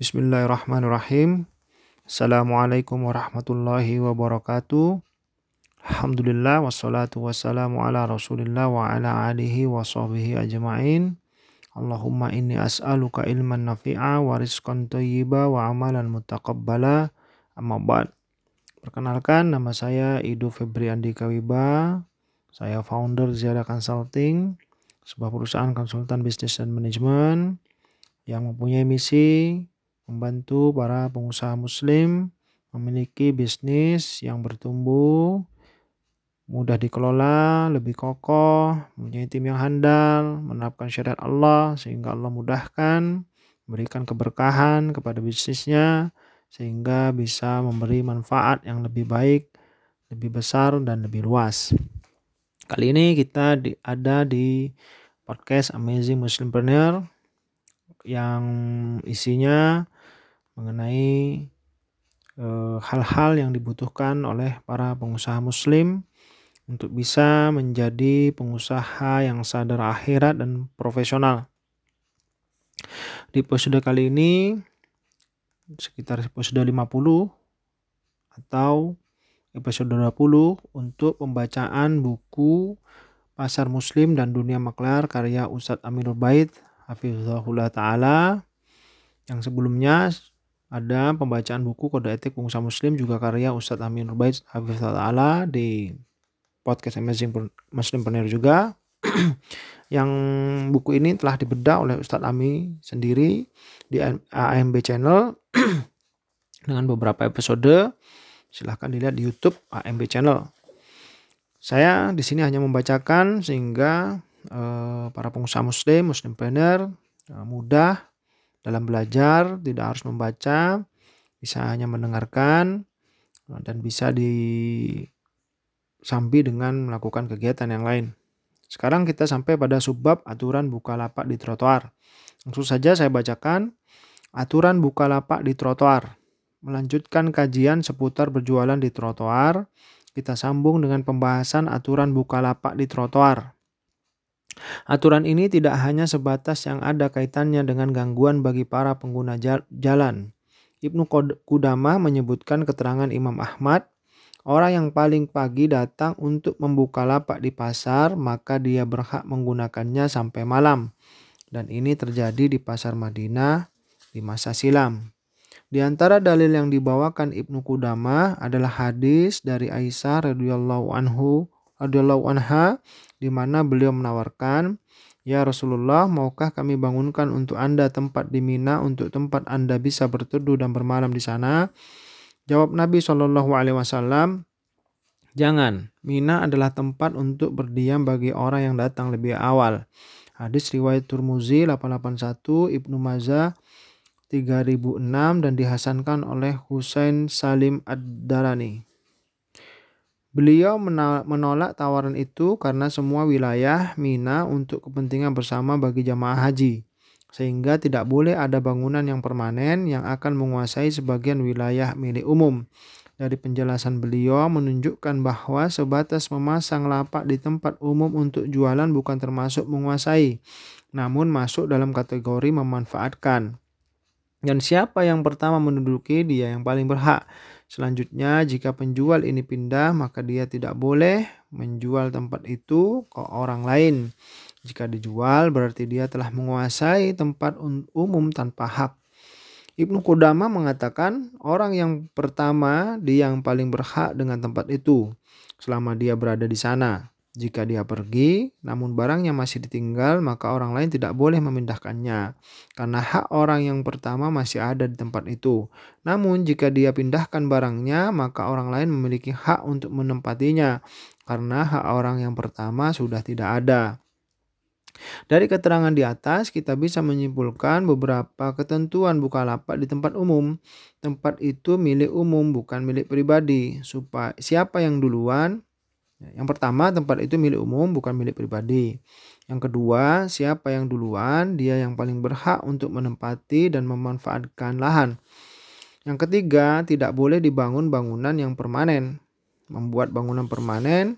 Bismillahirrahmanirrahim. Assalamualaikum warahmatullahi wabarakatuh. Alhamdulillah wassalatu wassalamu ala rasulillah wa ala alihi wa sahbihi ajma'in. Allahumma inni as'aluka ilman nafi'a wa rizqan tayyiba wa amalan mutaqabbala. Amma ba'd. Perkenalkan nama saya Ido Febriandi Kawiba. Saya founder Ziara Consulting, sebuah perusahaan konsultan bisnis dan manajemen yang mempunyai misi membantu para pengusaha muslim memiliki bisnis yang bertumbuh, mudah dikelola, lebih kokoh, mempunyai tim yang handal, menerapkan syariat Allah sehingga Allah mudahkan, memberikan keberkahan kepada bisnisnya sehingga bisa memberi manfaat yang lebih baik, lebih besar dan lebih luas. Kali ini kita di, ada di podcast Amazing Muslimpreneur yang isinya mengenai eh, hal-hal yang dibutuhkan oleh para pengusaha muslim untuk bisa menjadi pengusaha yang sadar akhirat dan profesional. Di episode kali ini sekitar episode 50 atau episode 20 untuk pembacaan buku Pasar Muslim dan Dunia Maklar karya Ustadz Aminul Bait Hafizahullah Ta'ala yang sebelumnya ada pembacaan buku Kode Etik Pengusaha Muslim juga karya Ustadz Amin Rubaid Ta'ala di podcast Amazing Muslim juga. yang buku ini telah dibedah oleh Ustadz Ami sendiri di AMB Channel dengan beberapa episode. Silahkan dilihat di YouTube AMB Channel. Saya di sini hanya membacakan sehingga uh, para pengusaha Muslim, Muslim Planner uh, mudah dalam belajar tidak harus membaca, bisa hanya mendengarkan dan bisa disambi dengan melakukan kegiatan yang lain. Sekarang kita sampai pada subbab aturan buka lapak di trotoar. Langsung saja saya bacakan aturan buka lapak di trotoar. Melanjutkan kajian seputar berjualan di trotoar, kita sambung dengan pembahasan aturan buka lapak di trotoar. Aturan ini tidak hanya sebatas yang ada kaitannya dengan gangguan bagi para pengguna jalan. Ibnu Qudamah menyebutkan keterangan Imam Ahmad, orang yang paling pagi datang untuk membuka lapak di pasar, maka dia berhak menggunakannya sampai malam. Dan ini terjadi di pasar Madinah di masa silam. Di antara dalil yang dibawakan Ibnu Qudamah adalah hadis dari Aisyah radhiyallahu anhu radhiyallahu anha di mana beliau menawarkan, "Ya Rasulullah, maukah kami bangunkan untuk Anda tempat di Mina untuk tempat Anda bisa berteduh dan bermalam di sana?" Jawab Nabi Shallallahu alaihi wasallam, "Jangan. Mina adalah tempat untuk berdiam bagi orang yang datang lebih awal." Hadis riwayat Turmuzi 881, Ibnu Majah 3006 dan dihasankan oleh Husain Salim Ad-Darani. Beliau menolak tawaran itu karena semua wilayah Mina untuk kepentingan bersama bagi jamaah haji, sehingga tidak boleh ada bangunan yang permanen yang akan menguasai sebagian wilayah milik umum. Dari penjelasan beliau menunjukkan bahwa sebatas memasang lapak di tempat umum untuk jualan bukan termasuk menguasai, namun masuk dalam kategori memanfaatkan. Dan siapa yang pertama menduduki dia yang paling berhak. Selanjutnya, jika penjual ini pindah, maka dia tidak boleh menjual tempat itu ke orang lain. Jika dijual, berarti dia telah menguasai tempat umum tanpa hak. Ibnu Qudama mengatakan, orang yang pertama dia yang paling berhak dengan tempat itu selama dia berada di sana. Jika dia pergi, namun barangnya masih ditinggal, maka orang lain tidak boleh memindahkannya, karena hak orang yang pertama masih ada di tempat itu. Namun, jika dia pindahkan barangnya, maka orang lain memiliki hak untuk menempatinya, karena hak orang yang pertama sudah tidak ada. Dari keterangan di atas, kita bisa menyimpulkan beberapa ketentuan bukalapak di tempat umum. Tempat itu milik umum, bukan milik pribadi. Supaya siapa yang duluan, yang pertama, tempat itu milik umum, bukan milik pribadi. Yang kedua, siapa yang duluan, dia yang paling berhak untuk menempati dan memanfaatkan lahan. Yang ketiga, tidak boleh dibangun bangunan yang permanen. Membuat bangunan permanen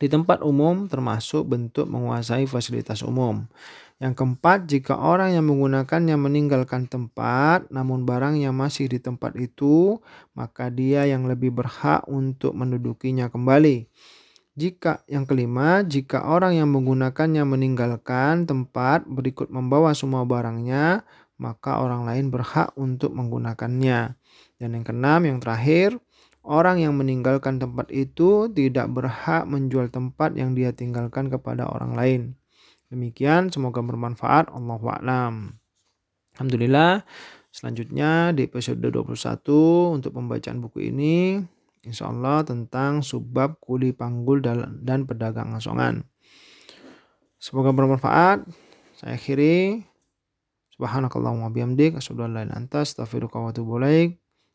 di tempat umum termasuk bentuk menguasai fasilitas umum. Yang keempat, jika orang yang menggunakannya meninggalkan tempat, namun barang yang masih di tempat itu, maka dia yang lebih berhak untuk mendudukinya kembali. Jika yang kelima, jika orang yang menggunakannya meninggalkan tempat berikut membawa semua barangnya, maka orang lain berhak untuk menggunakannya. Dan yang keenam, yang terakhir, orang yang meninggalkan tempat itu tidak berhak menjual tempat yang dia tinggalkan kepada orang lain. Demikian, semoga bermanfaat. Allah a'lam. Alhamdulillah. Selanjutnya di episode 21 untuk pembacaan buku ini insya Allah tentang subbab kuli panggul dan pedagang asongan. Semoga bermanfaat. Saya akhiri. Subhanakallahumma bihamdik asyhadu an la ilaha illa anta astaghfiruka wa atubu ilaik.